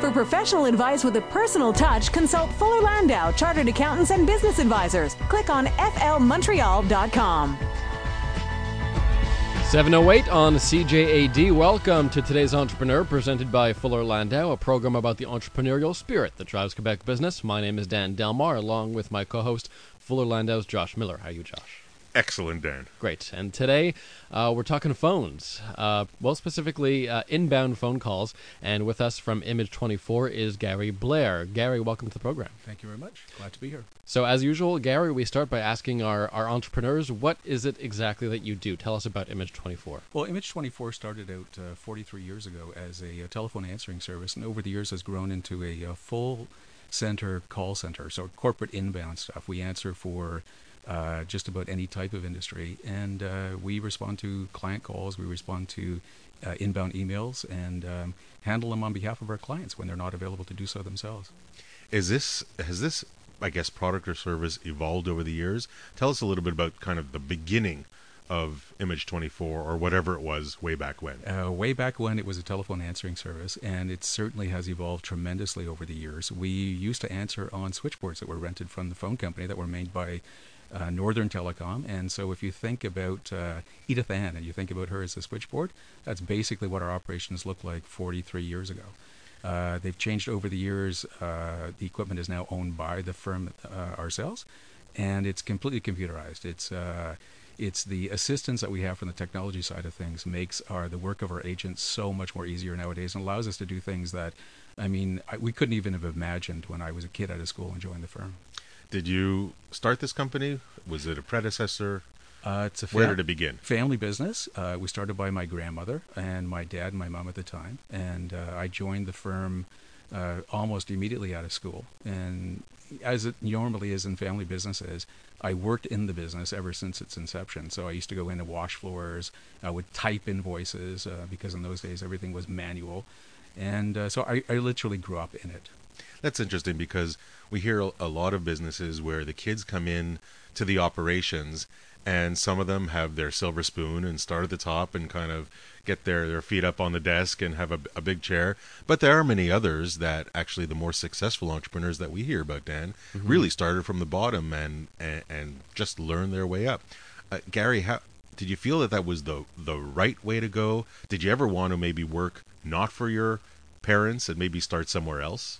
For professional advice with a personal touch, consult Fuller Landau, Chartered Accountants and Business Advisors. Click on flmontreal.com. 708 on CJAD. Welcome to today's Entrepreneur, presented by Fuller Landau, a program about the entrepreneurial spirit that drives Quebec business. My name is Dan Delmar, along with my co host, Fuller Landau's Josh Miller. How are you, Josh? Excellent, Dan. Great. And today uh, we're talking phones, uh, well, specifically uh, inbound phone calls. And with us from Image 24 is Gary Blair. Gary, welcome to the program. Thank you very much. Glad to be here. So, as usual, Gary, we start by asking our, our entrepreneurs, what is it exactly that you do? Tell us about Image 24. Well, Image 24 started out uh, 43 years ago as a, a, telephone answering service, and over the years has grown into a, a full center call center, so corporate inbound stuff. We answer for uh, just about any type of industry. And uh, we respond to client calls, we respond to uh, inbound emails, and um, handle them on behalf of our clients when they're not available to do so themselves. Is this has this I guess product or service evolved over the years? Tell us a little bit about kind of the beginning of Image 24 or whatever it was way back when? Uh, way back when it was a telephone answering service, and it certainly has evolved tremendously over the years. We used to answer on switchboards that were rented from the phone company that were made by uh, Northern Telecom. And so if you think about uh, Edith Ann and you think about her as a switchboard, that's basically what our operations looked like 43 years ago. Uh, they've changed over the years. Uh, the equipment is now owned by the firm uh, ourselves, and it's completely computerized. It's uh, it's the assistance that we have from the technology side of things makes our the work of our agents so much more easier nowadays and allows us to do things that I mean I, we couldn't even have imagined when I was a kid out of school and joined the firm. Did you start this company? Was it a predecessor? Uh, it's a Where did it begin? Family business. Uh, we started by my grandmother and my dad and my mom at the time, and uh, I joined the firm uh, almost immediately out of school. And as it normally is in family businesses, I worked in the business ever since its inception. So I used to go in and wash floors. I would type invoices uh, because in those days everything was manual, and uh, so I, I literally grew up in it. That's interesting because we hear a lot of businesses where the kids come in to the operations and some of them have their silver spoon and start at the top and kind of get their, their feet up on the desk and have a, a big chair. But there are many others that actually the more successful entrepreneurs that we hear about, Dan, mm-hmm. really started from the bottom and, and, and just learned their way up. Uh, Gary, how, did you feel that that was the the right way to go? Did you ever want to maybe work not for your parents and maybe start somewhere else?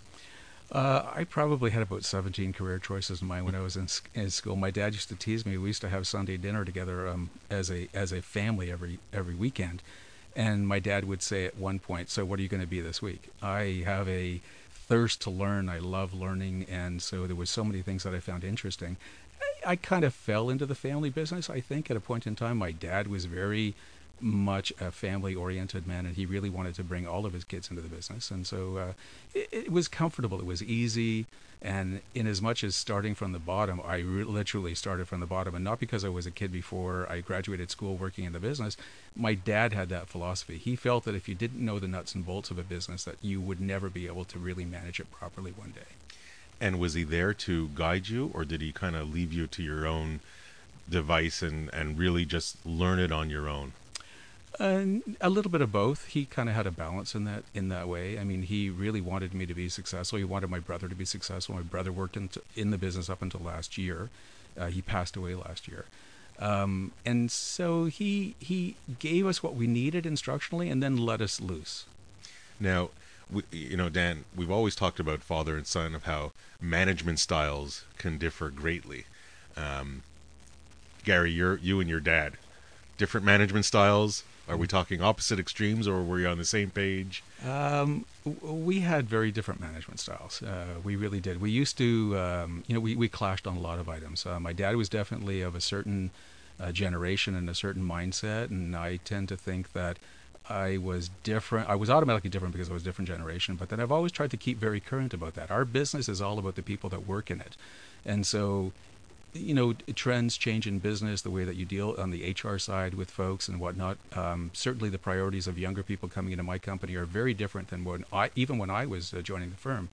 Uh, I probably had about 17 career choices in mind when I was in, in, school. My dad used to tease me. We used to have Sunday dinner together um, as a as a family every every weekend, and my dad would say at one point, "So what are you going to be this week?" I have a thirst to learn. I love learning, and so there was so many things that I found interesting. I, I kind of fell into the family business. I think at a point in time, my dad was very much a family oriented man and he really wanted to bring all of his kids into the business. And so uh, it, it, was comfortable it was easy and in as much as starting from the bottom i re- literally started from the bottom. And not because i was a kid before i graduated school working in the business. My dad had that philosophy. He felt that if you didn't know the nuts and bolts of a business that you would never be able to really manage it properly one day. And was he there to guide you or did he kind of leave you to your own device and and really just learn it on your own uh, a little bit of both. He kind of had a balance in that in that way. I mean, he really wanted me to be successful. He wanted my brother to be successful. My brother worked in, in the business up until last year. Uh, he passed away last year, um, and so he he gave us what we needed instructionally, and then let us loose. Now, we, you know, Dan, we've always talked about father and son of how management styles can differ greatly. Um, Gary, you're you and your dad, different management styles are we talking opposite extremes, or were you on the same page? Um, we had very different management styles. Uh, we really did. We used to, um, you know, we, we clashed on a lot of items. Uh, my dad was definitely of a certain uh, generation and a certain mindset, and I tend to think that I was different. I was automatically different because I was a different generation, but then I've always tried to keep very current about that. Our business is all about the people that work in it. And so you know, trends change in business, the way that you deal on the HR side with folks and whatnot. Um, certainly, the priorities of younger people coming into my company are very different than when I, even when I was uh, joining the firm.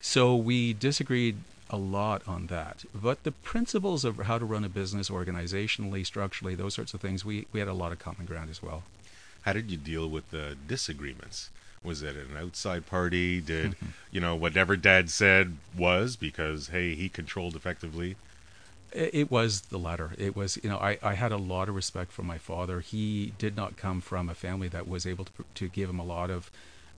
So we disagreed a lot on that. But the principles of how to run a business organizationally, structurally, those sorts of things, we, we had a lot of common ground as well. how did you deal with the disagreements? Was it an outside party? Did you know whatever Dad said was because hey he controlled effectively? It was the latter. It was, you know, I, I had a lot of respect for my father. He did not come from a family that was able to, to give him a lot of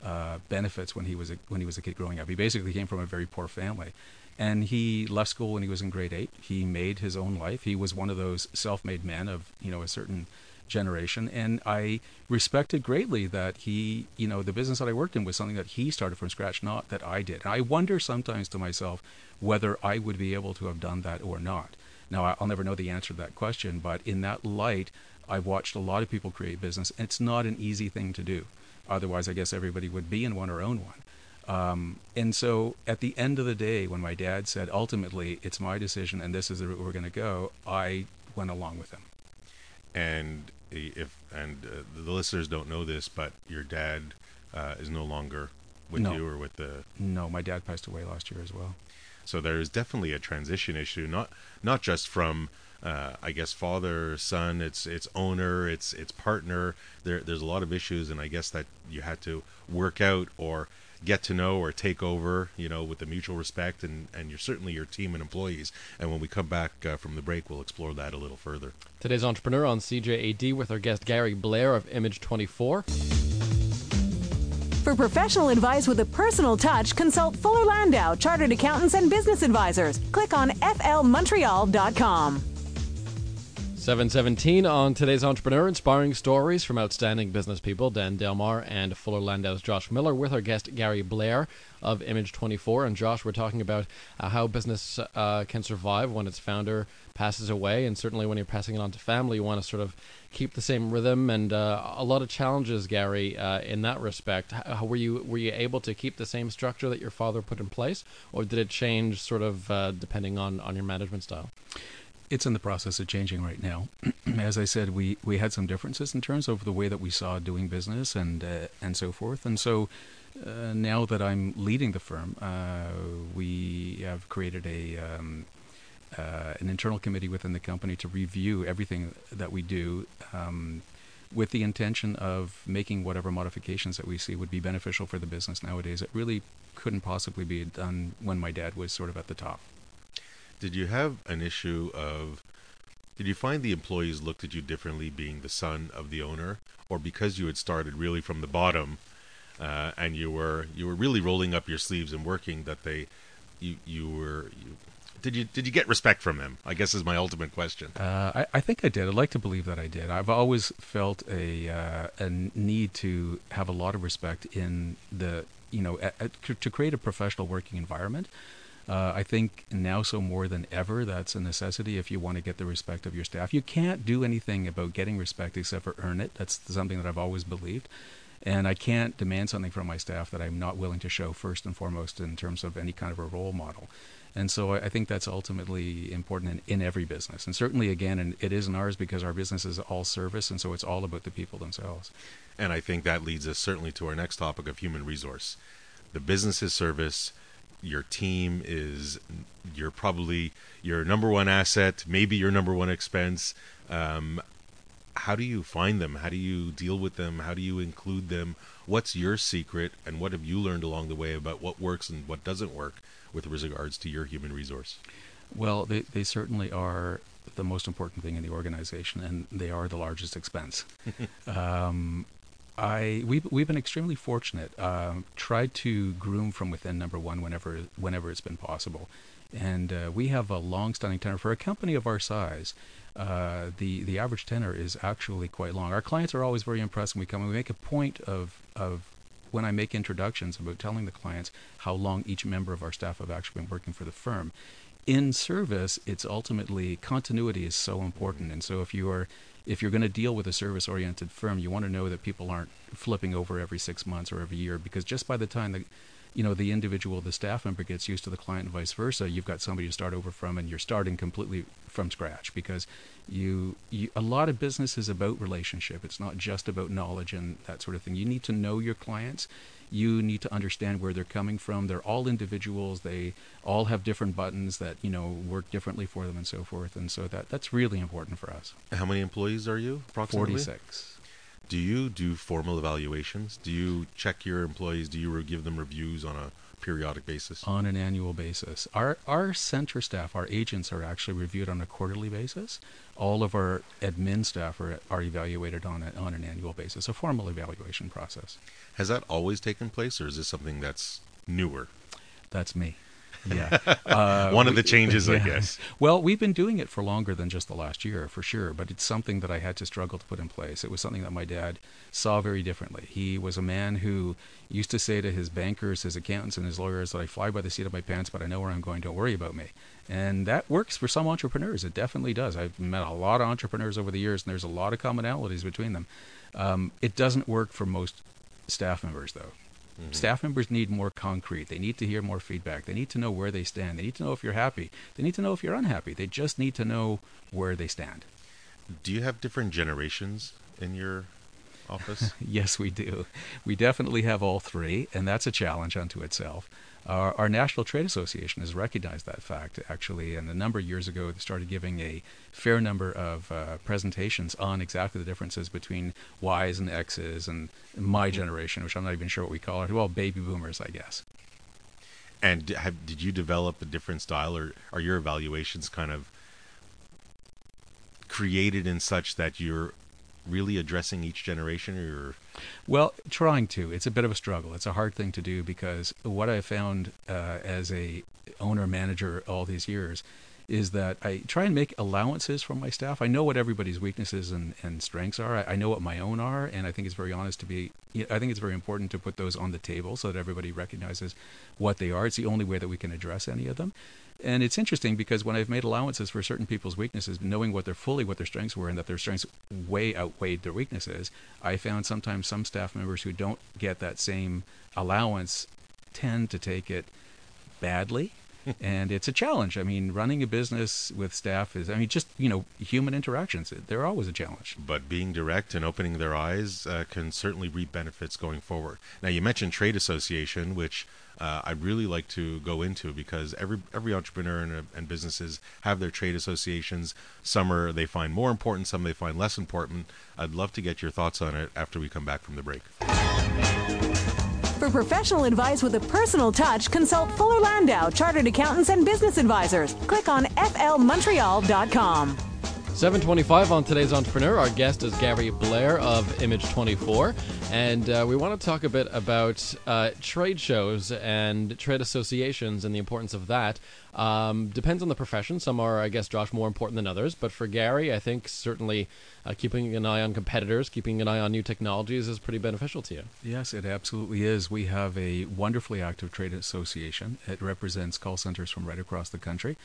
uh, benefits when he was a, when he was a kid growing up. He basically came from a very poor family, and he left school when he was in grade eight. He made his own life. He was one of those self-made men of you know a certain generation, and I respected greatly that he, you know, the business that I worked in was something that he started from scratch, not that I did. And I wonder sometimes to myself whether I would be able to have done that or not. Now, I'll never know the answer to that question, but in that light, I've watched a lot of people create business. and It's not an easy thing to do. Otherwise, I guess everybody would be in one or own one. Um, and so at the end of the day, when my dad said, ultimately, it's my decision and this is the route we're going to go, I went along with him. And if and uh, the listeners don't know this, but your dad uh, is no longer with No. you or with the No, my dad passed away last year as well. So there is definitely a transition issue, not not just from uh, I guess father, son, its its owner, its its partner. There there's a lot of issues, and I guess that you had to work out or get to know or take over, you know, with the mutual respect and and you're certainly your team and employees. And when we come back uh, from the break, we'll explore that a little further. Today's entrepreneur on CJAD with our guest Gary Blair of Image 24. For professional advice with a personal touch, consult Fuller Landau, Chartered Accountants and Business Advisors. Click on flmontreal.com. 717 on today's entrepreneur, inspiring stories from outstanding business people, Dan Delmar and Fuller Landau's Josh Miller, with our guest Gary Blair of Image 24. And Josh, we're talking about uh, how business uh, can survive when its founder passes away, and certainly when you're passing it on to family, you want to sort of keep the same rhythm. And uh, a lot of challenges, Gary, uh, in that respect. How, were you were you able to keep the same structure that your father put in place, or did it change sort of uh, depending on on your management style? it's in the process of changing right now. As I said, we, we had some differences in terms of the way that we saw doing business and uh, and so forth. And so uh, now that I'm leading the firm, uh, we have created a um, uh, an internal committee within the company to review everything that we do. Um, with the intention of making whatever modifications that we see would be beneficial for the business nowadays. It really couldn't possibly be done when my dad was sort of at the top. Did you have an issue of did you find the employees looked at you differently being the son of the owner or because you had started really from the bottom uh, and you were you were really rolling up your sleeves and working that they you you were you, did you did you get respect from them i guess is my ultimate question Uh, I, I think I did. I'd like to believe that I did. I've always felt a uh, a need to have a lot of respect in the you know a, a, to- to create a professional working environment. Uh, I think now so more than ever that's a necessity if you want to get the respect of your staff. You can't do anything about getting respect except for earn it. That's something that I've always believed. And I can't demand something from my staff that I'm not willing to show first and foremost in terms of any kind of a role model. And so I, think that's ultimately important in, in every business. And certainly, again, and it is in ours because our business is all service. And so it's all about the people themselves. and i think that leads us certainly to our next topic of human resource the business is service your team is you're probably your number one asset maybe your number one expense um, how do you find them how do you deal with them how do you include them what's your secret and what have you learned along the way about what works and what doesn't work with regards to your human resource Well, they, they certainly are the most important thing in the organization, and they are the largest expense. um, I we've we've been extremely fortunate. Um, tried to groom from within number one whenever whenever it's been possible, and uh, we have a long-standing tenure for a company of our size. Uh, the the average tenure is actually quite long. Our clients are always very impressed when we come. and We make a point of of when I make introductions about telling the clients how long each member of our staff have actually been working for the firm. In service, it's ultimately continuity is so important, and so if you are if you're going to deal with a service-oriented firm, you want to know that people aren't flipping over every six months or every year, because just by the time the you know the individual, the staff member gets used to the client and vice versa, you've got somebody to start over from, and you're starting completely from scratch because you, you a lot of business is about relationship. It's not just about knowledge and that sort of thing. You need to know your clients. You need to understand where they're coming from. They're all individuals. They all have different buttons that you know work differently for them and so forth. And so that that's really important for us. how many employees are you approximately Forty-six. Do you do formal evaluations? Do you check your employees? Do you give them reviews on a periodic basis? on an annual basis. Our our center staff, our agents, are actually reviewed on a quarterly basis. All of our admin staff are, are evaluated on a, on an annual basis, a formal evaluation process. Has that always taken place, or is this something that's newer? That's me. Yeah. Uh, One of the we- changes, I guess. Well, we've been doing it for longer than just the last year, for sure. But it's something that I had to struggle to put in place. It was something that my dad saw very differently. He was a man who used to say to his bankers, his accountants, and his lawyers that I fly by the seat of my pants, but I know where I'm going. Don't worry about me. And that works for some entrepreneurs. It definitely does. I've met a lot of entrepreneurs over the years, and there's a lot of commonalities between them. Um, it doesn't work for most staff members, though. Mm-hmm. Staff members need more concrete. They need to hear more feedback. They need to know where they stand. They need to know if you're happy. They need to know if you're unhappy. They just need to know where they stand. Do you have different generations in your office? Yes, we do. We definitely have all three, and that's a challenge unto itself. Our, our National Trade Association has recognized that fact, actually, and a number of years ago, they started giving a fair number of uh, presentations on exactly the differences between Ys and X's and my generation, which I'm not even sure what we call it. Well, baby boomers, I guess. and have, did you develop a different style, or are your evaluations kind of created in such that you're really addressing each generation, or Well, trying to. It's a bit of a struggle. It's a hard thing to do because what I found uh, as a owner manager all these years is that I try and make allowances for my staff. I know what everybody's weaknesses and, and strengths are. I, I know what my own are, and I think it's very honest to be. I think it's very important to put those on the table so that everybody recognizes what they are. It's the only way that we can address any of them. And it's interesting because when I've made allowances for certain people's weaknesses, knowing what their fully what their strengths were and that their strengths way outweighed their weaknesses, I found sometimes some staff members who don't get that same allowance tend to take it badly. And it's a challenge. I mean, running a business with staff is, I mean, just, you know, human interactions, they're always a challenge. but being direct and opening their eyes uh, can certainly reap benefits going forward. Now, you mentioned trade association, which uh, I'd really like to go into because every every entrepreneur and, uh, and businesses have their trade associations. Some are they find more important, some they find less important. I'd love to get your thoughts on it after we come back from the break. For professional advice with a personal touch, consult Fuller Landau, Chartered Accountants and Business Advisors. Click on flmontreal.com. 725 on today's Entrepreneur. Our guest is Gary Blair of Image 24. And uh, we want to talk a bit about uh, trade shows and trade associations and the importance of that. Um, depends on the profession. Some are, I guess, Josh, more important than others. But for Gary, I think certainly uh, keeping an eye on competitors, keeping an eye on new technologies is pretty beneficial to you. Yes, it absolutely is. We have a wonderfully active trade association. It represents call centers from right across the country.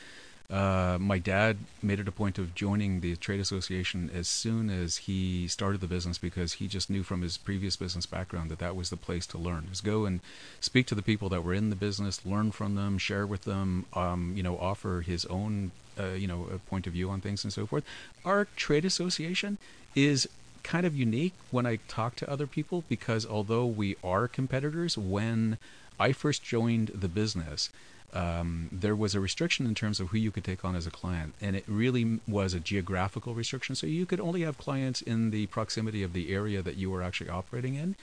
Uh, my dad made it a point of joining the trade association as soon as he started the business because he just knew from his previous business background that that was the place to learn. Was go and speak to the people that were in the business, learn from them, share with them, um, you know, offer his own, uh, you know, point of view on things and so forth. Our trade association is kind of unique when I talk to other people because although we are competitors, when I first joined the business, um, there was a restriction in terms of who you could take on as a client, and it really was a geographical restriction. So you could only have clients in the proximity of the area that you were actually operating in.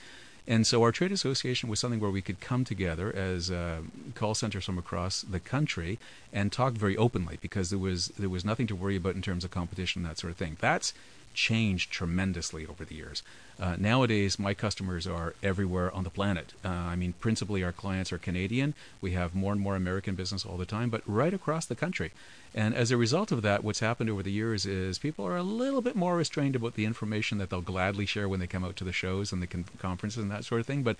And so our trade association was something where we could come together as uh, call centers from across the country and talk very openly because there was there was nothing to worry about in terms of competition that sort of thing. That's changed tremendously over the years. Uh, nowadays, my customers are everywhere on the planet. Uh, I mean, principally our clients are Canadian. We have more and more American business all the time, but right across the country. And as a result of that, what's happened over the years is people are a little bit more restrained about the information that they'll gladly share when they come out to the shows and the con- conferences and that sort of thing. But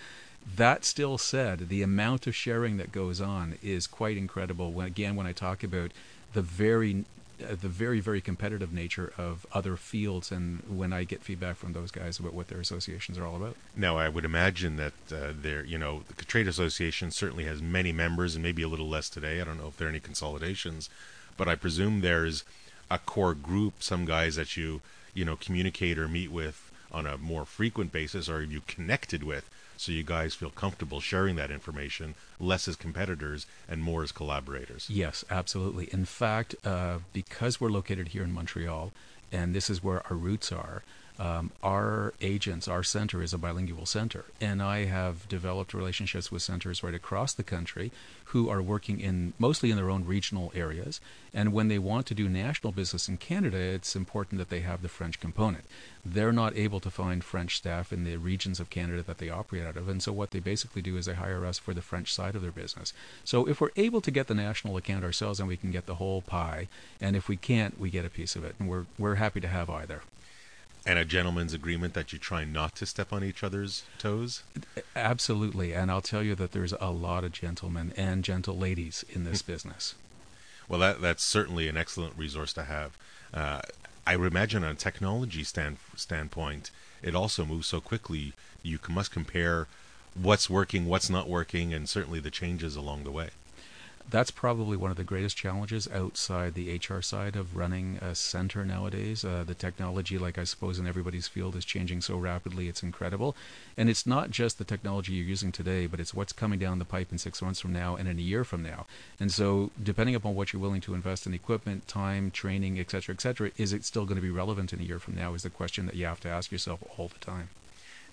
that still said, the amount of sharing that goes on is quite incredible. When again, when I talk about the very the very very competitive nature of other fields and when i get feedback from those guys about what their associations are all about Now, I would imagine that uh, there, you know, the trade association certainly has many members, and maybe a little less today. I don't know if there are any consolidations, but I presume there's a core group, some guys that you, you know, communicate or meet with on a more frequent basis, or you connected with, so you guys feel comfortable sharing that information, less as competitors and more as collaborators. yes absolutely in fact uh, because we're located here in montreal and this is where our roots are Um, our agents, our center is a bilingual center, and I have developed relationships with centers right across the country who are working in mostly in their own regional areas. And when they want to do national business in Canada, it's important that they have the French component. They're not able to find French staff in the regions of Canada that they operate out of, and so what they basically do is they hire us for the French side of their business. So if we're able to get the national account ourselves, then we can get the whole pie, and if we can't, we get a piece of it, and we're we're happy to have either and a gentleman's agreement that you try not to step on each other's toes? Absolutely. And I'll tell you that there's a lot of gentlemen and gentle ladies in this business. Well, that that's certainly an excellent resource to have. Uh, I would imagine on a technology stand, standpoint, it also moves so quickly. You must compare what's working, what's not working, and certainly the changes along the way that's probably one of the greatest challenges outside the HR side of running a center nowadays. Uh, the technology, like I suppose in everybody's field, is changing so rapidly, it's incredible. And it's not just the technology you're using today, but it's what's coming down the pipe in six months from now and in a year from now. And so, depending upon what you're willing to invest in equipment, time, training, et cetera, et cetera, is it still going to be relevant in a year from now? Is the question that you have to ask yourself all the time.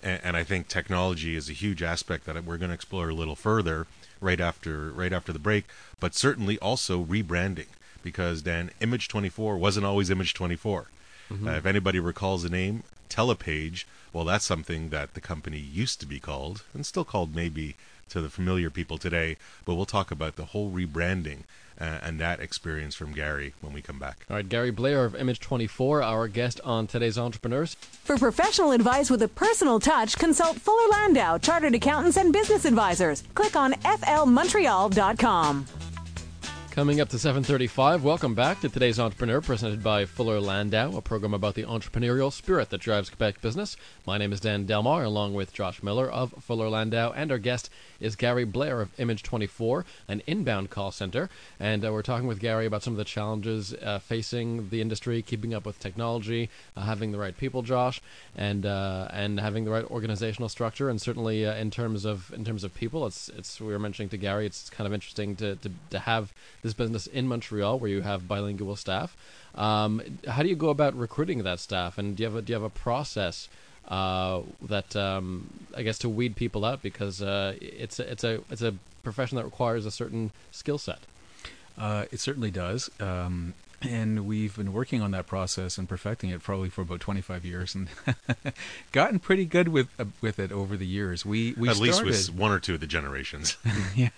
And, and I think technology is a huge aspect that we're going to explore a little further right after right after the break, but certainly also rebranding because Dan Image 24 wasn't always Image 24. Mm-hmm. Uh, if anybody recalls the name Telepage, well, that's something that the company used to be called and still called maybe to the familiar people today. But we'll talk about the whole rebranding uh, and that experience from Gary when we come back. All right, Gary Blair of Image 24, our guest on today's Entrepreneurs. For professional advice with a personal touch, consult Fuller Landau, Chartered Accountants and Business Advisors. Click on flmontreal.com. Coming up to 7:35, welcome back to today's Entrepreneur, presented by Fuller Landau, a program about the entrepreneurial spirit that drives Quebec business. My name is Dan Delmar, along with Josh Miller of Fuller Landau, and our guest is Gary Blair of Image 24, an inbound call center. And uh, we're talking with Gary about some of the challenges uh, facing the industry, keeping up with technology, uh, having the right people, Josh, and uh, and having the right organizational structure. And certainly uh, in terms of in terms of people, it's it's we were mentioning to Gary, it's kind of interesting to to, to have this business in Montreal where you have bilingual staff. Um, how do you go about recruiting that staff, and do you have a, do you have a process uh, that um, I guess to weed people out because uh, it's a, it's a it's a profession that requires a certain skill set. Uh, it certainly does. Um, and we've been working on that process and perfecting it probably for about 25 years and gotten pretty good with uh, with it over the years. We we at started, least with one or two of the generations. Yeah.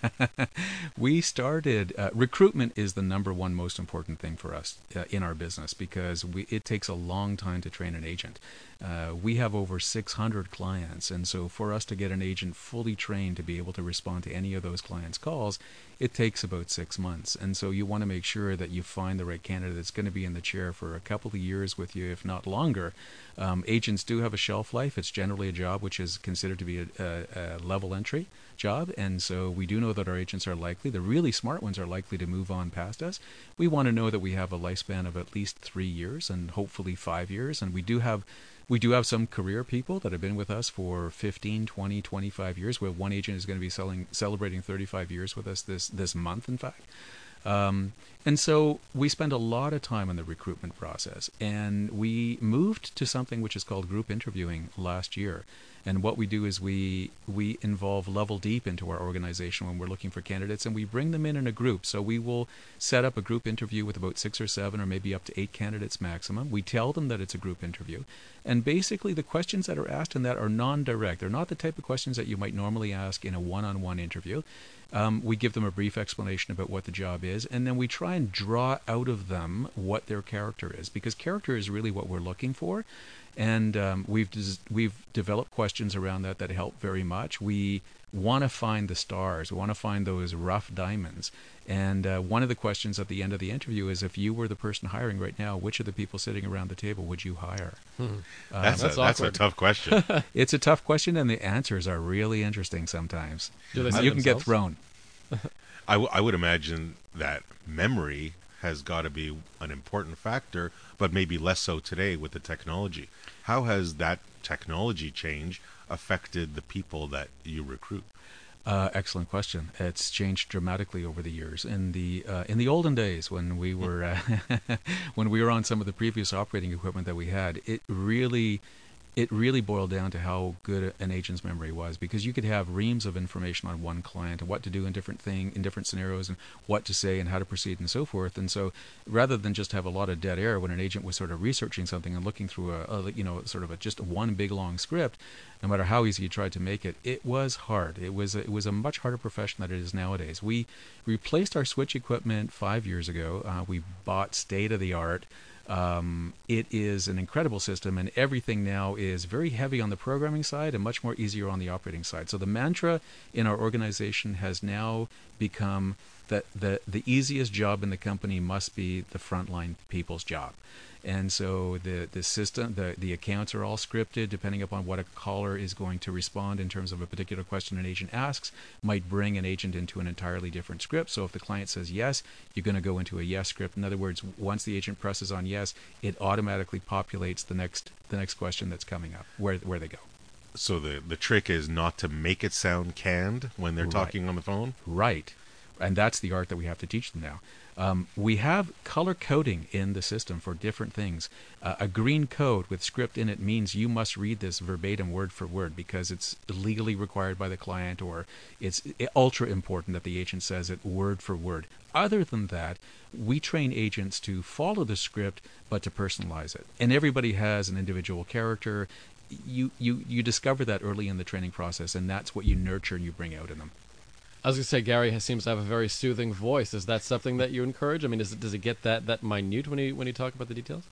We started uh, recruitment is the number one most important thing for us uh, in our business because we it takes a long time to train an agent. Uh, we have over 600 clients, and so for us to get an agent fully trained to be able to respond to any of those clients' calls, it takes about six months. And so you want to make sure that you find the right candidate that's going to be in the chair for a couple of years with you, if not longer. Um, agents do have a shelf life. It's generally a job which is considered to be a, a, a level entry job, and so we do know that our agents are likely, the really smart ones are likely to move on past us. We want to know that we have a lifespan of at least three years and hopefully five years, and we do have we do have some career people that have been with us for 15, 20, 25 years. Where one agent is going to be selling, celebrating 35 years with us this this month, in fact. Um, and so we spend a lot of time on the recruitment process, and we moved to something which is called group interviewing last year. And what we do is we we involve level deep into our organization when we're looking for candidates, and we bring them in in a group. So we will set up a group interview with about six or seven, or maybe up to eight candidates maximum. We tell them that it's a group interview, and basically the questions that are asked in that are non-direct. They're not the type of questions that you might normally ask in a one-on-one interview. Um, we give them a brief explanation about what the job is, and then we try and draw out of them what their character is, because character is really what we're looking for and um, we've des- we've developed questions around that that help very much. We want to find the stars. We want to find those rough diamonds. And uh, one of the questions at the end of the interview is, if you were the person hiring right now, which of the people sitting around the table would you hire? Hmm. Uh, that's, that's, a, that's a tough question. it's a tough question, and the answers are really interesting sometimes. you can get thrown. I, w- I would imagine that memory has got to be an important factor, but maybe less so today with the technology. How has that technology change affected the people that you recruit? Uh, excellent question. It's changed dramatically over the years. In the uh, in the olden days, when we were uh, when we were on some of the previous operating equipment that we had, it really it really boiled down to how good an agent's memory was because you could have reams of information on one client and what to do in different thing in different scenarios and what to say and how to proceed and so forth. And so rather than just have a lot of dead air when an agent was sort of researching something and looking through a, a you know sort of a, just one big long script no matter how easy you tried to make it it was hard. It was a, it was a much harder profession than it is nowadays. We replaced our switch equipment 5 years ago. Uh, we bought state of the art um, it is an incredible system, and everything now is very heavy on the programming side and much more easier on the operating side. So the mantra in our organization has now become that the the easiest job in the company must be the frontline people's job and so the the system the the accounts are all scripted depending upon what a caller is going to respond in terms of a particular question an agent asks might bring an agent into an entirely different script so if the client says yes you're going to go into a yes script in other words once the agent presses on yes it automatically populates the next the next question that's coming up where where they go so the the trick is not to make it sound canned when they're Right. talking on the phone Right. And that's the art that we have to teach them now. Um, we have color coding in the system for different things. Uh, a green code with script in it means you must read this verbatim word for word because it's legally required by the client or it's ultra important that the agent says it word for word. Other than that, we train agents to follow the script but to personalize it. And everybody has an individual character. You, you, you discover that early in the training process, and that's what you nurture and you bring out in them. I was gonna say Gary has, seems to have a very soothing voice. Is that something that you encourage? I mean, it, does it get that that minute when you when you talk about the details?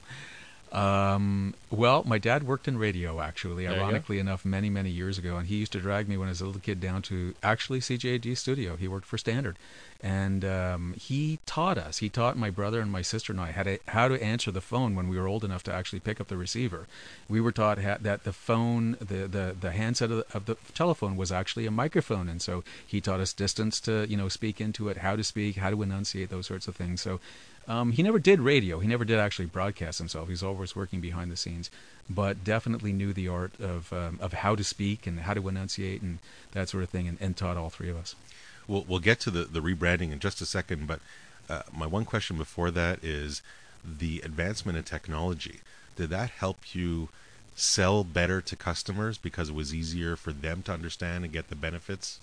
Um, well, my dad worked in radio, actually, There ironically enough, many, many years ago. And he used to drag me when I was a little kid down to actually CJAD studio. He worked for Standard. And um, he taught us, he taught my brother and my sister and I how to, how to answer the phone when we were old enough to actually pick up the receiver. We were taught ha- that the phone, the, the, the handset of the, of the telephone was actually a microphone. And so he taught us distance to, you know, speak into it, how to speak, how to enunciate, those sorts of things. So um, he never did radio. He never did actually broadcast himself. He was always working behind the scenes, but definitely knew the art of um, of how to speak and how to enunciate and that sort of thing, and, and taught all three of us. We'll we'll get to the the rebranding in just a second, but uh, my one question before that is the advancement in technology. Did that help you sell better to customers because it was easier for them to understand and get the benefits?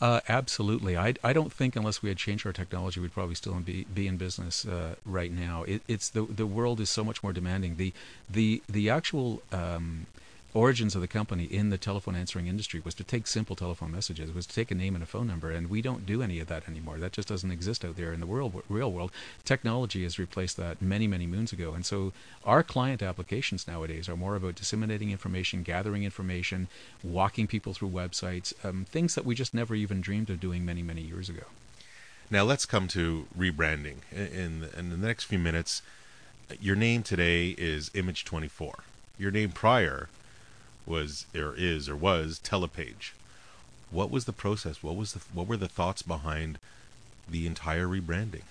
Uh, absolutely. I, I don't think unless we had changed our technology, we'd probably still be be in business uh, right now. It, it's the the world is so much more demanding. The the the actual um, origins of the company in the telephone answering industry was to take simple telephone messages, was to take a name and a phone number, and we don't do any of that anymore. That just doesn't exist out there in the world, real world. Technology has replaced that many, many moons ago, and so our client applications nowadays are more about disseminating information, gathering information, walking people through websites, um, things that we just never even dreamed of doing many, many years ago. Now let's come to rebranding. In, in in the next few minutes, your name today is Image Twenty Four. Your name prior was or is or was Telepage. What was the process? What was the what were the thoughts behind the entire rebranding?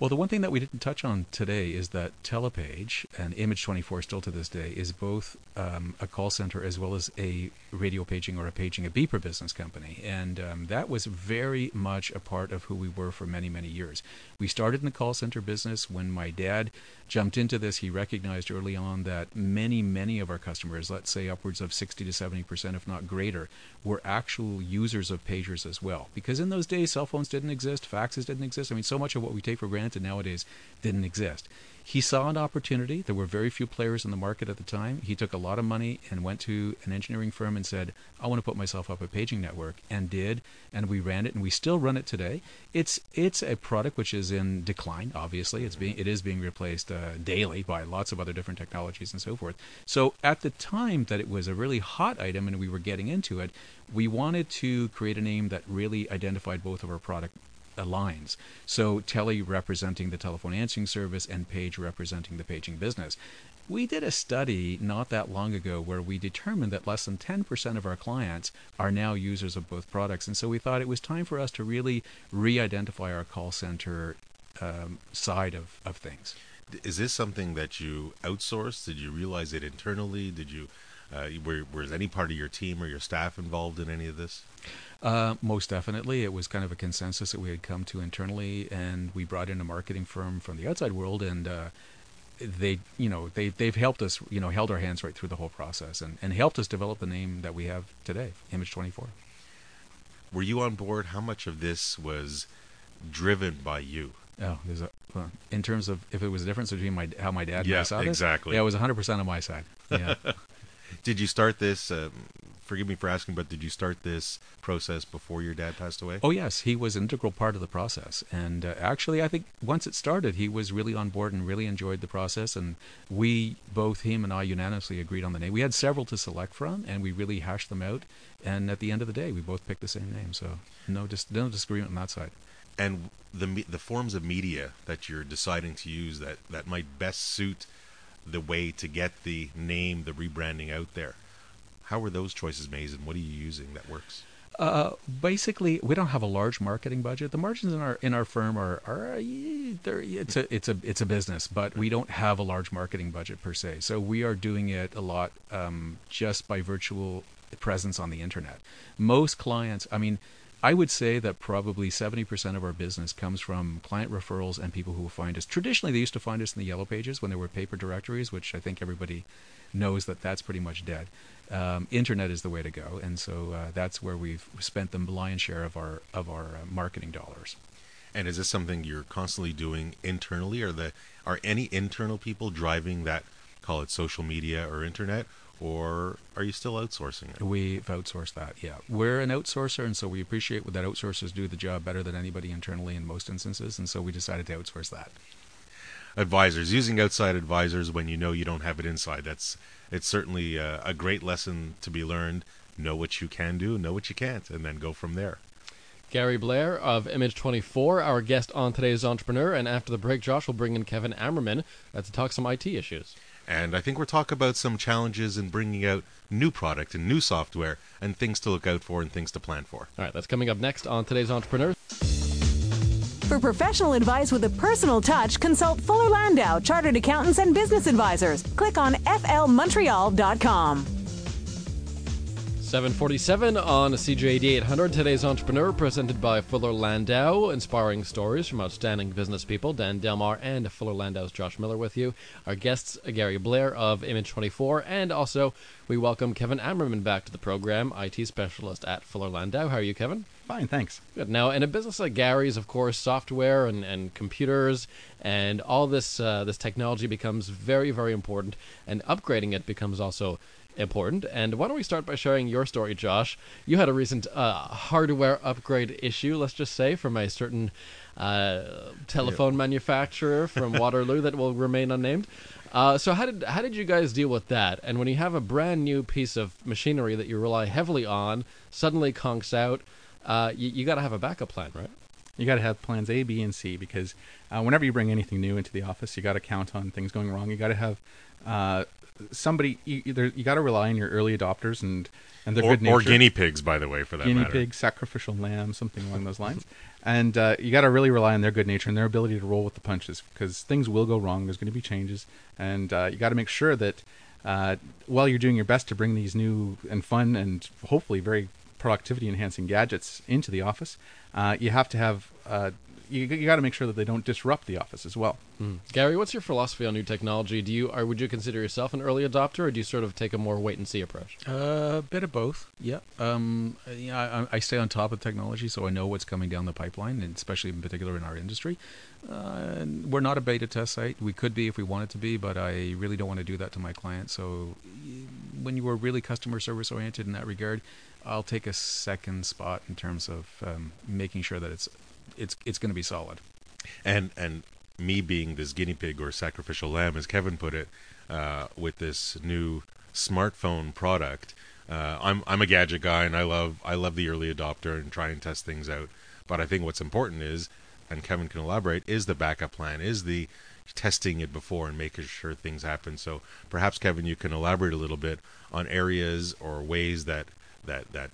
Well, the one thing that we didn't touch on today is that Telepage and Image24 still to this day is both um, a call center as well as a radio paging or a paging a beeper business company, and um, that was very much a part of who we were for many many years. We started in the call center business when my dad jumped into this. He recognized early on that many many of our customers, let's say upwards of 60 to 70 percent, if not greater, were actual users of pagers as well. Because in those days, cell phones didn't exist, faxes didn't exist. I mean, so much of what we take for granted nowadays didn't exist. He saw an opportunity. There were very few players in the market at the time. He took a lot of money and went to an engineering firm and said, "I want to put myself up a paging network," and did. And we ran it, and we still run it today. It's it's a product which is in decline. Obviously, it's being it is being replaced uh, daily by lots of other different technologies and so forth. So at the time that it was a really hot item and we were getting into it, we wanted to create a name that really identified both of our product lines. So Tele representing the telephone answering service and Page representing the paging business. We did a study not that long ago where we determined that less than 10% of our clients are now users of both products. And so we thought it was time for us to really re identify our call center um, side of, of things. Is this something that you outsourced? Did you realize it internally? Did you Uh, were, was any part of your team or your staff involved in any of this? Uh, most definitely, it was kind of a consensus that we had come to internally, and we brought in a marketing firm from the outside world, and uh, they, you know, they they've helped us, you know, held our hands right through the whole process, and, and helped us develop the name that we have today, Image Twenty Four. Were you on board? How much of this was driven by you? Oh, there's a in terms of if it was a difference between my how my dad Yeah, I saw this. exactly. Yeah, it was 100 percent on my side. Yeah. Did you start this? Um, forgive me for asking, but did you start this process before your dad passed away? Oh yes, he was an integral part of the process, and uh, actually, I think once it started, he was really on board and really enjoyed the process. And we both, him and I, unanimously agreed on the name. We had several to select from, and we really hashed them out. And at the end of the day, we both picked the same name. So no, dis- no disagreement on that side. and the the forms of media that you're deciding to use that that might best suit the way to get the name, the rebranding out there. How were those choices made, and what are you using that works? Uh, basically, we don't have a large marketing budget. The margins in our in our firm are are it's a it's a it's a business, but we don't have a large marketing budget per se. So we are doing it a lot um, just by virtual presence on the internet. Most clients, I mean, I would say that probably 70% of our business comes from client referrals and people who find us. Traditionally, they used to find us in the yellow pages when there were paper directories, which I think everybody knows that that's pretty much dead. Um, internet is the way to go, and so uh, that's where we've spent the lion's share of our of our uh, marketing dollars. And is this something you're constantly doing internally, or the are any internal people driving that? Call it social media or internet, or are you still outsourcing it? We've outsourced that. Yeah, we're an outsourcer, and so we appreciate that outsourcers do the job better than anybody internally in most instances, and so we decided to outsource that. Advisors using outside advisors when you know you don't have it inside. That's it's certainly a, a great lesson to be learned. Know what you can do, know what you can't, and then go from there. Gary Blair of Image 24, our guest on today's Entrepreneur. And after the break, Josh will bring in Kevin Ammerman uh, to talk some IT issues. And I think we'll talk about some challenges in bringing out new product and new software and things to look out for and things to plan for. All right, that's coming up next on today's Entrepreneur. For professional advice with a personal touch, consult Fuller Landau, Chartered Accountants and Business Advisors. Click on flmontreal.com. 747 on CJAD 800. Today's Entrepreneur presented by Fuller Landau, inspiring stories from outstanding business people. Dan Delmar and Fuller Landau's Josh Miller with you. Our guests, Gary Blair of Image 24, and also we welcome Kevin Ammerman back to the program, IT specialist at Fuller Landau. How are you, Kevin? Fine, thanks. Good. Now, in a business like Gary's, of course, software and, and computers and all this uh, this technology becomes very, very important, and upgrading it becomes also important. And why don't we start by sharing your story, Josh? You had a recent uh, hardware upgrade issue, let's just say, from a certain uh, telephone manufacturer from Waterloo that will remain unnamed. Uh, so how did how did you guys deal with that? And when you have a brand new piece of machinery that you rely heavily on suddenly conks out, uh, you, you got to have a backup plan, right? You got to have plans A, B, and C because uh, whenever you bring anything new into the office, you got to count on things going wrong. You got to have uh, somebody. You, either, you got to rely on your early adopters and and their Or, good or guinea pigs, by the way, for that guinea matter. pig, sacrificial lamb, something along those lines. And uh, you got to really rely on their good nature and their ability to roll with the punches because things will go wrong. There's going to be changes, and uh, you got to make sure that uh, while you're doing your best to bring these new and fun and hopefully very productivity enhancing gadgets into the office, uh, you have to have uh, you, you got to make sure that they don't disrupt the office as well. Gary, what's your philosophy on new technology? Do you or would you consider yourself an early adopter, or do you sort of take a more wait and see approach? A uh, bit of both. Yeah. Um, yeah, I, I stay on top of technology, so I know what's coming down the pipeline, and especially in particular in our industry. Uh, we're not a beta test site. We could be if we wanted to be, but I really don't want to do that to my clients. So when you were really customer service oriented in that regard, I'll take a second spot in terms of um, making sure that it's it's it's going to be solid. and and me being this guinea pig or sacrificial lamb, as Kevin put it, uh, with this new smartphone product. Uh, I'm I'm a gadget guy, and I love I love the early adopter and try and test things out. But I think what's important is, and Kevin can elaborate, is the backup plan, is the testing it before and making sure things happen. So perhaps Kevin, you can elaborate a little bit on areas or ways that that that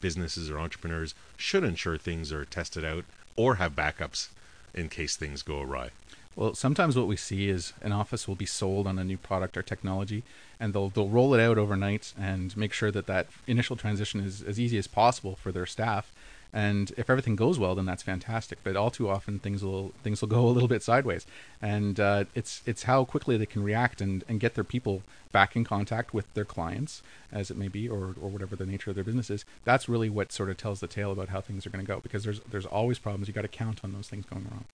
businesses or entrepreneurs should ensure things are tested out or have backups in case things go awry. Well, sometimes what we see is an office will be sold on a new product or technology, and they'll they'll roll it out overnight and make sure that that initial transition is as easy as possible for their staff. And if everything goes well, then that's fantastic. But all too often, things will things will go a little bit sideways, and uh, it's it's how quickly they can react and, and get their people back in contact with their clients, as it may be, or, or whatever the nature of their business is. That's really what sort of tells the tale about how things are going to go. Because there's there's always problems. You got to count on those things going wrong.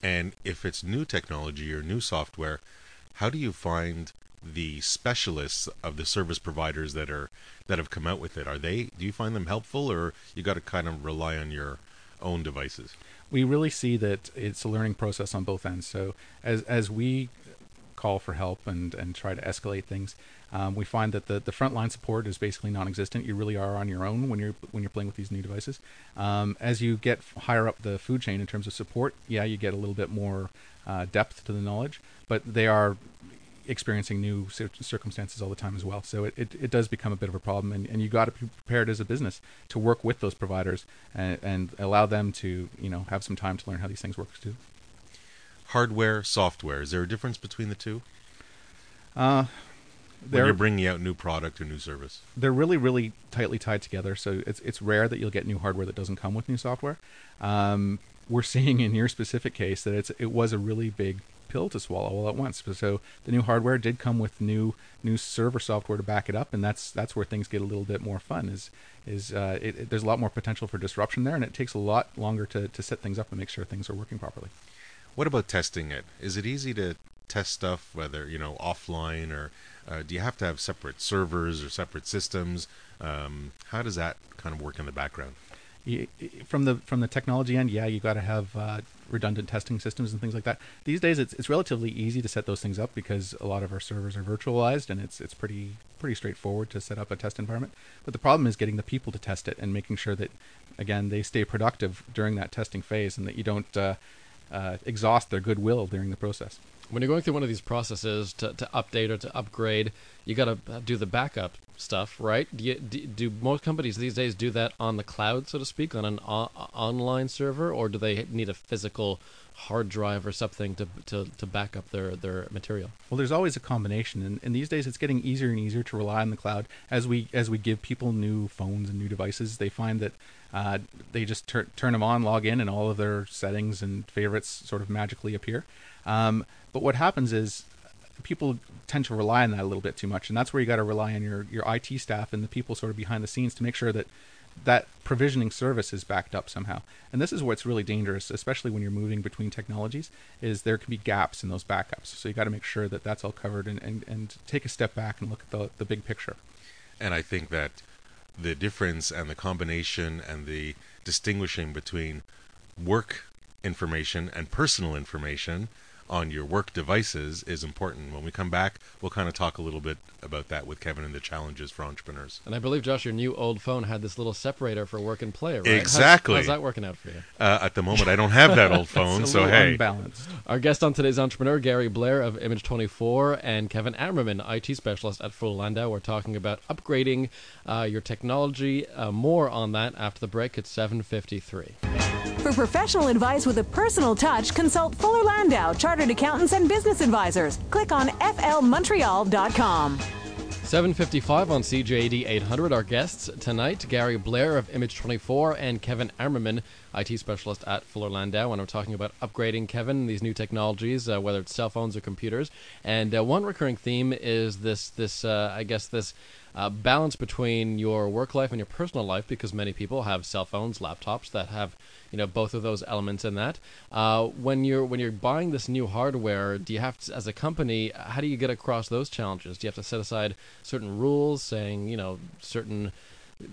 And if it's new technology or new software, how do you find the specialists of the service providers that are that have come out with it? Are they do you find them helpful or you got to kind of rely on your own devices? We really see that it's a learning process on both ends. So as as we call for help and and try to escalate things, um, we find that the the frontline support is basically non-existent. You really are on your own when you're when you're playing with these new devices. Um, as you get higher up the food chain in terms of support, yeah, you get a little bit more uh, depth to the knowledge, but they are experiencing new circumstances all the time as well. So it, it, it does become a bit of a problem, and, and you got to be prepared as a business to work with those providers and, and allow them to you know have some time to learn how these things work too. Hardware, software. Is there a difference between the two? Uh, When they're you're bringing out new product or new service. they're really really tightly tied together. So it's it's rare that you'll get new hardware that doesn't come with new software. Um, we're seeing in your specific case that it's it was a really big pill to swallow all at once. So the new hardware did come with new new server software to back it up, and that's that's where things get a little bit more fun. Is is uh, it, it- there's a lot more potential for disruption there, and it takes a lot longer to, to set things up and make sure things are working properly. What about testing it? Is it easy to test stuff, whether you know offline or uh, do you have to have separate servers or separate systems? Um, how does that kind of work in the background? From the from the technology end, yeah, you got to have uh, redundant testing systems and things like that. These days, it's it's relatively easy to set those things up because a lot of our servers are virtualized and it's it's pretty pretty straightforward to set up a test environment. But the problem is getting the people to test it and making sure that again they stay productive during that testing phase and that you don't uh, uh, exhaust their goodwill during the process. When you're going through one of these processes to, to update or to upgrade, you got to do the backup stuff, right? Do, you, do, do most companies these days do that on the cloud, so to speak, on an o- online server, or do they need a physical hard drive or something to, to, to back up their, their material? Well, there's always a combination, and, and these days it's getting easier and easier to rely on the cloud as we as we give people new phones and new devices. They find that uh, they just tur- turn them on, log in, and all of their settings and favorites sort of magically appear. Um, but what happens is people tend to rely on that a little bit too much, and that's where you got to rely on your your IT staff and the people sort of behind the scenes to make sure that that provisioning service is backed up somehow. And this is what's really dangerous, especially when you're moving between technologies, is there can be gaps in those backups. So you got to make sure that that's all covered and, and, and take a step back and look at the, the big picture. And I think that the difference and the combination and the distinguishing between work information and personal information on your work devices is important. When we come back, we'll kind of talk a little bit about that with Kevin and the challenges for entrepreneurs. And I believe, Josh, your new old phone had this little separator for work and play, right? Exactly. How's, that working out for you? Uh, at the moment, I don't have that old It's phone, a so little hey, unbalanced. Our guest on today's entrepreneur, Gary Blair of Image24, and Kevin Ammerman, IT specialist at Fuller Landau. We're talking about upgrading uh, your technology. Uh, more on that after the break at 7:53. For professional advice with a personal touch, consult Fuller Landau, Chartered Accountants and Business Advisors. Click on flmontreal.com. 755 on CJAD 800. Our guests tonight, Gary Blair of Image24 and Kevin Ammerman, IT specialist at Fuller Landau. And we're talking about upgrading, Kevin, these new technologies, uh, whether it's cell phones or computers. And uh, one recurring theme is this, this uh, I guess, this uh, balance between your work life and your personal life, because many people have cell phones, laptops that have you know both of those elements in that. Uh, when you're when you're buying this new hardware, do you have to, as a company, how do you get across those challenges? Do you have to set aside certain rules, saying you know certain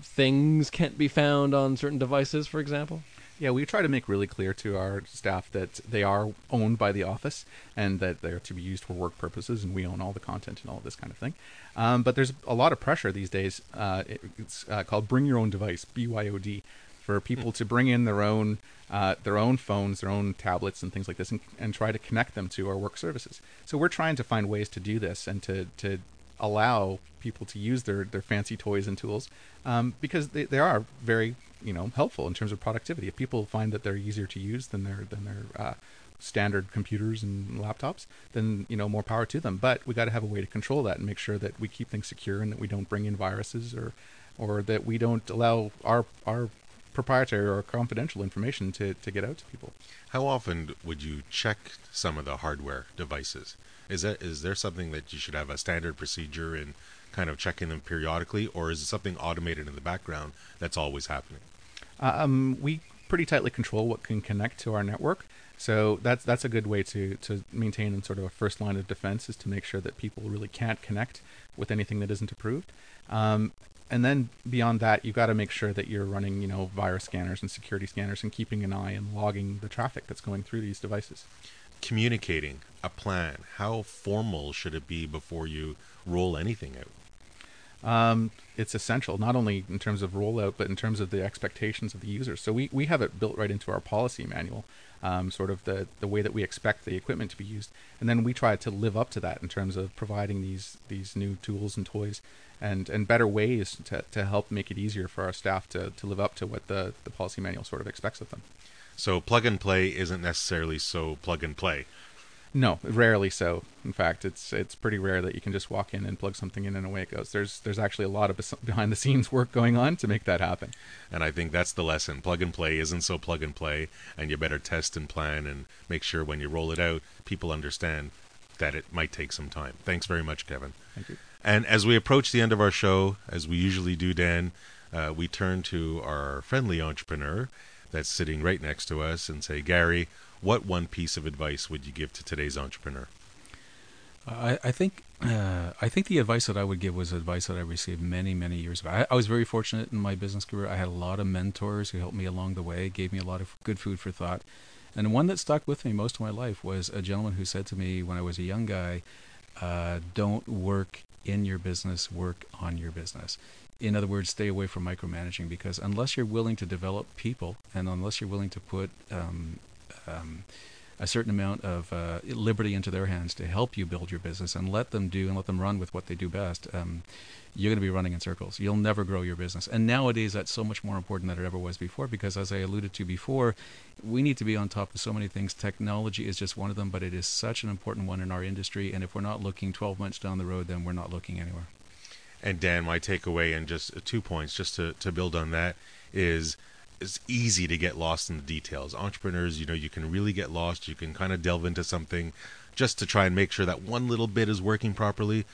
things can't be found on certain devices, for example? Yeah, we try to make really clear to our staff that they are owned by the office and that they're to be used for work purposes, and we own all the content and all this kind of thing. Um, but there's a lot of pressure these days. Uh, it- it's uh, called "Bring Your Own Device" (BYOD) for people to bring in their own uh, their own phones, their own tablets, and things like this, and, and try to connect them to our work services. So we're trying to find ways to do this and to to allow people to use their, their fancy toys and tools um, because they, they are very you know helpful in terms of productivity. If people find that they're easier to use, then they're then they're uh, standard computers and laptops, then you know more power to them. But we got to have a way to control that and make sure that we keep things secure and that we don't bring in viruses or or that we don't allow our our proprietary or confidential information to, to get out to people. How often would you check some of the hardware devices? Is that is there something that you should have a standard procedure in kind of checking them periodically, or is it something automated in the background that's always happening? Um, we pretty tightly control what can connect to our network. So that's that's a good way to to maintain and sort of a first line of defense is to make sure that people really can't connect with anything that isn't approved. Um, and then beyond that, you've got to make sure that you're running, you know, virus scanners and security scanners and keeping an eye and logging the traffic that's going through these devices. Communicating a plan. How formal should it be before you roll anything out? um, it's essential not only in terms of rollout but in terms of the expectations of the users. So we, we have it built right into our policy manual, um, sort of the, the way that we expect the equipment to be used, and then we try to live up to that in terms of providing these these new tools and toys and, and better ways to, to help make it easier for our staff to, to live up to what the, the policy manual sort of expects of them. So plug and play isn't necessarily so plug and play. No, rarely so. In fact, it's it's pretty rare that you can just walk in and plug something in and away it goes. There's there's actually a lot of behind the scenes work going on to make that happen. And I think that's the lesson. Plug and play isn't so plug and play, and you better test and plan and make sure when you roll it out, people understand that it might take some time. Thanks very much, Kevin. Thank you. And as we approach the end of our show, as we usually do, Dan, uh, we turn to our friendly entrepreneur that's sitting right next to us and say, Gary, what one piece of advice would you give to today's entrepreneur? I, I think uh, I think the advice that I would give was advice that I received many many years ago. I, I, was very fortunate in my business career. I had a lot of mentors who helped me along the way, gave me a lot of good food for thought, and one that stuck with me most of my life was a gentleman who said to me when I was a young guy, uh, "Don't work in your business, work on your business." In other words, stay away from micromanaging because unless you're willing to develop people and unless you're willing to put um, um, a certain amount of uh, liberty into their hands to help you build your business and let them do and let them run with what they do best, um, you're going to be running in circles. You'll never grow your business. And nowadays, that's so much more important than it ever was before because, as I alluded to before, we need to be on top of so many things. Technology is just one of them, but it is such an important one in our industry. And if we're not looking 12 months down the road, then we're not looking anywhere. And Dan, my takeaway, and just two points, just to, to build on that, is it's easy to get lost in the details. Entrepreneurs, you know, you can really get lost. You can kind of delve into something just to try and make sure that one little bit is working properly.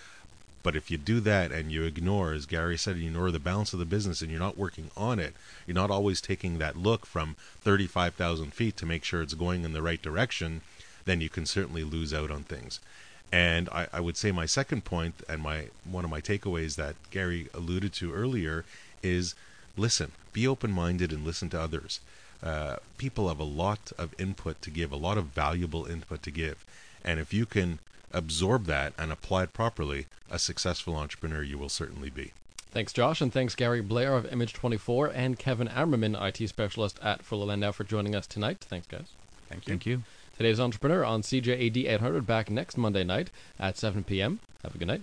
But if you do that and you ignore, as Gary said, you ignore the balance of the business and you're not working on it, you're not always taking that look from 35,000 feet to make sure it's going in the right direction, then you can certainly lose out on things. And I, I would say my second point and my one of my takeaways that Gary alluded to earlier is listen, be open minded and listen to others. Uh, people have a lot of input to give, a lot of valuable input to give. And if you can absorb that and apply it properly, a successful entrepreneur you will certainly be. Thanks, Josh, and thanks, Gary Blair of Image24 and Kevin Ammerman, IT specialist at Fuller Landau, for joining us tonight. Thanks, guys. Thank you. Thank you. Today's Entrepreneur on CJAD 800 back next Monday night at 7 p.m. Have a good night.